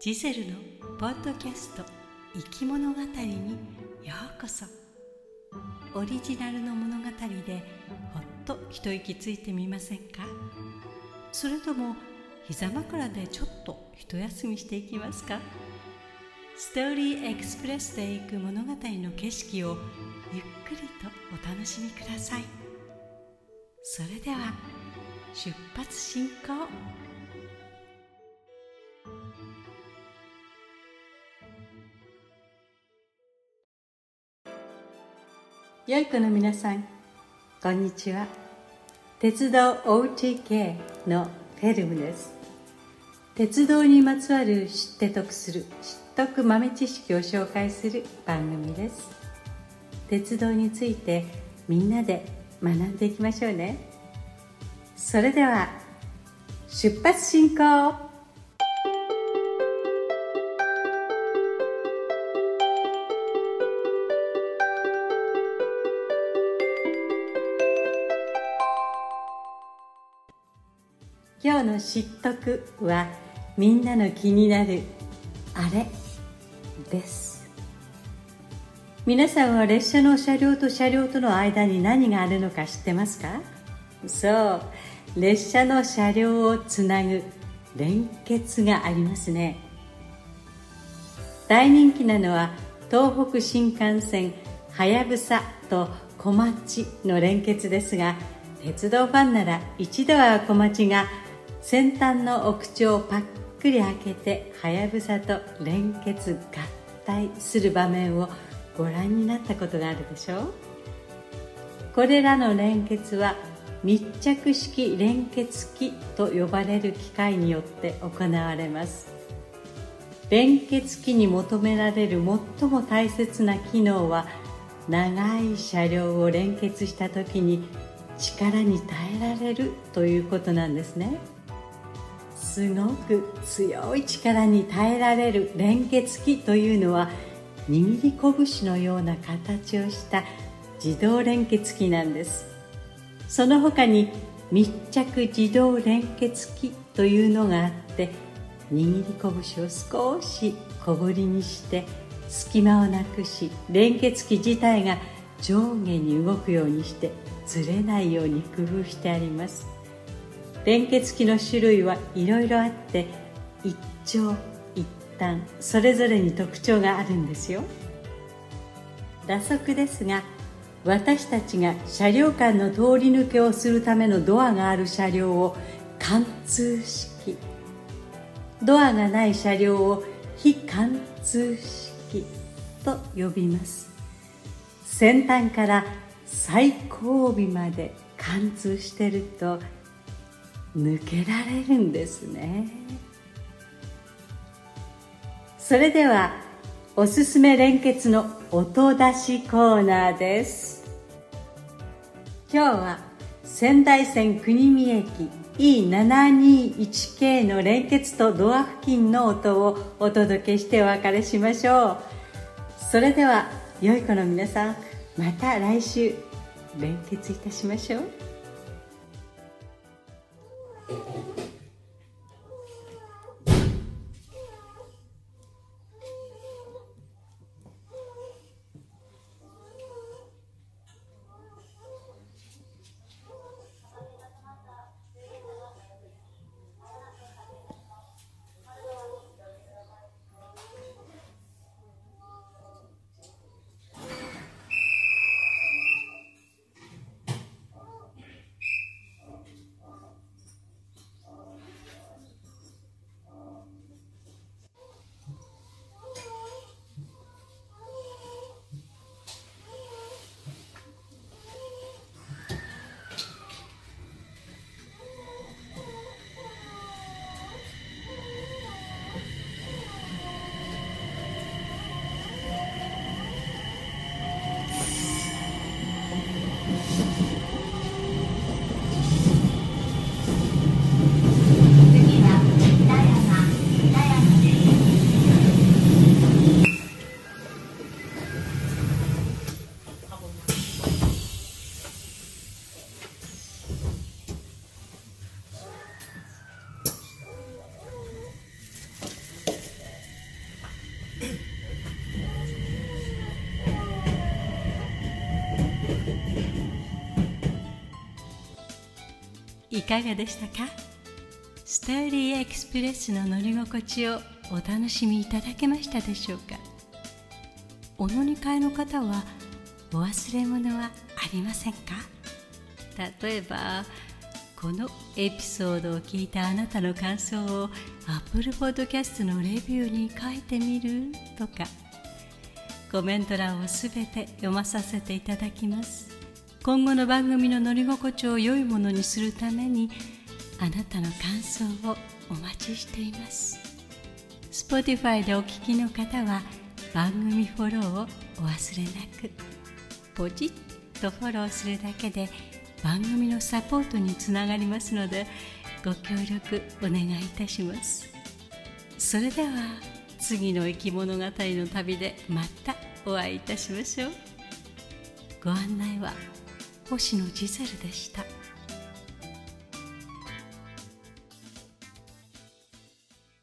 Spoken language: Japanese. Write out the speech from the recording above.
ジゼルのポッドキャスト「生き物語」にようこそ。オリジナルの物語でほっと一息ついてみませんか？それとも膝枕でちょっと一休みしていきますか？ストーリーエクスプレスで行く物語の景色をゆっくりとお楽しみください。それでは出発進行。良い子の皆さん。こんにちは。鉄道 OTK のフェルムです。鉄道にまつわる知って得する知得豆知識を紹介する番組です。鉄道についてみんなで学んでいきましょうね。それでは出発進行。今日の知っとくはみんなの気になるあれです。皆さんは列車の車両と車両との間に何があるのか知ってますか？そう列車の車両をつなぐ連結がありますね。大人気なのは東北新幹線はやぶさと小町の連結ですが鉄道ファンなら一度は小町が先端のお口をパックり開けてはやぶさと連結合体する場面をご覧になったことがあるでしょう？これらの連結は密着式連結機と呼ばれる機械によって行われます連結機に求められる最も大切な機能は長い車両を連結した時に力に耐えられるということなんですね。すごく強い力に耐えられる連結器というのは握り拳のような形をした自動連結器なんです。その他に密着自動連結器というのがあって握り拳を少し小ぶりにして隙間をなくし連結器自体が上下に動くようにしてずれないように工夫してあります。連結器の種類はいろいろあって一長一短それぞれに特徴があるんですよ。打足ですが私たちが車両間の通り抜けをするためのドアがある車両を貫通式。ドアがない車両を非貫通式と呼びます。先端から最後尾まで貫通してると抜けられるんですね。それではおすすめ連結の音出しコーナーです。今日は仙台線国見駅 E721 系の連結とドア付近の音をお届けしてお別れしましょう。それでは良い子の皆さんまた来週連結いたしましょう。いかがでしたか？ストーリーエクスプレスの乗り心地をお楽しみいただけましたでしょうか？お乗り換えの方はお忘れ物はありませんか？例えばこのエピソードを聞いたあなたの感想を Apple Podcast のレビューに書いてみる？とかコメント欄をすべて読まさせていただきます。今後の番組の乗り心地を良いものにするためにあなたの感想をお待ちしています。Spotify でお聞きの方は番組フォローをお忘れなく。ポチッとフォローするだけで番組のサポートにつながりますのでご協力お願いいたします。それでは次の生き物語の旅でまたお会いいたしましょう。ご案内は星野ジゼルでした。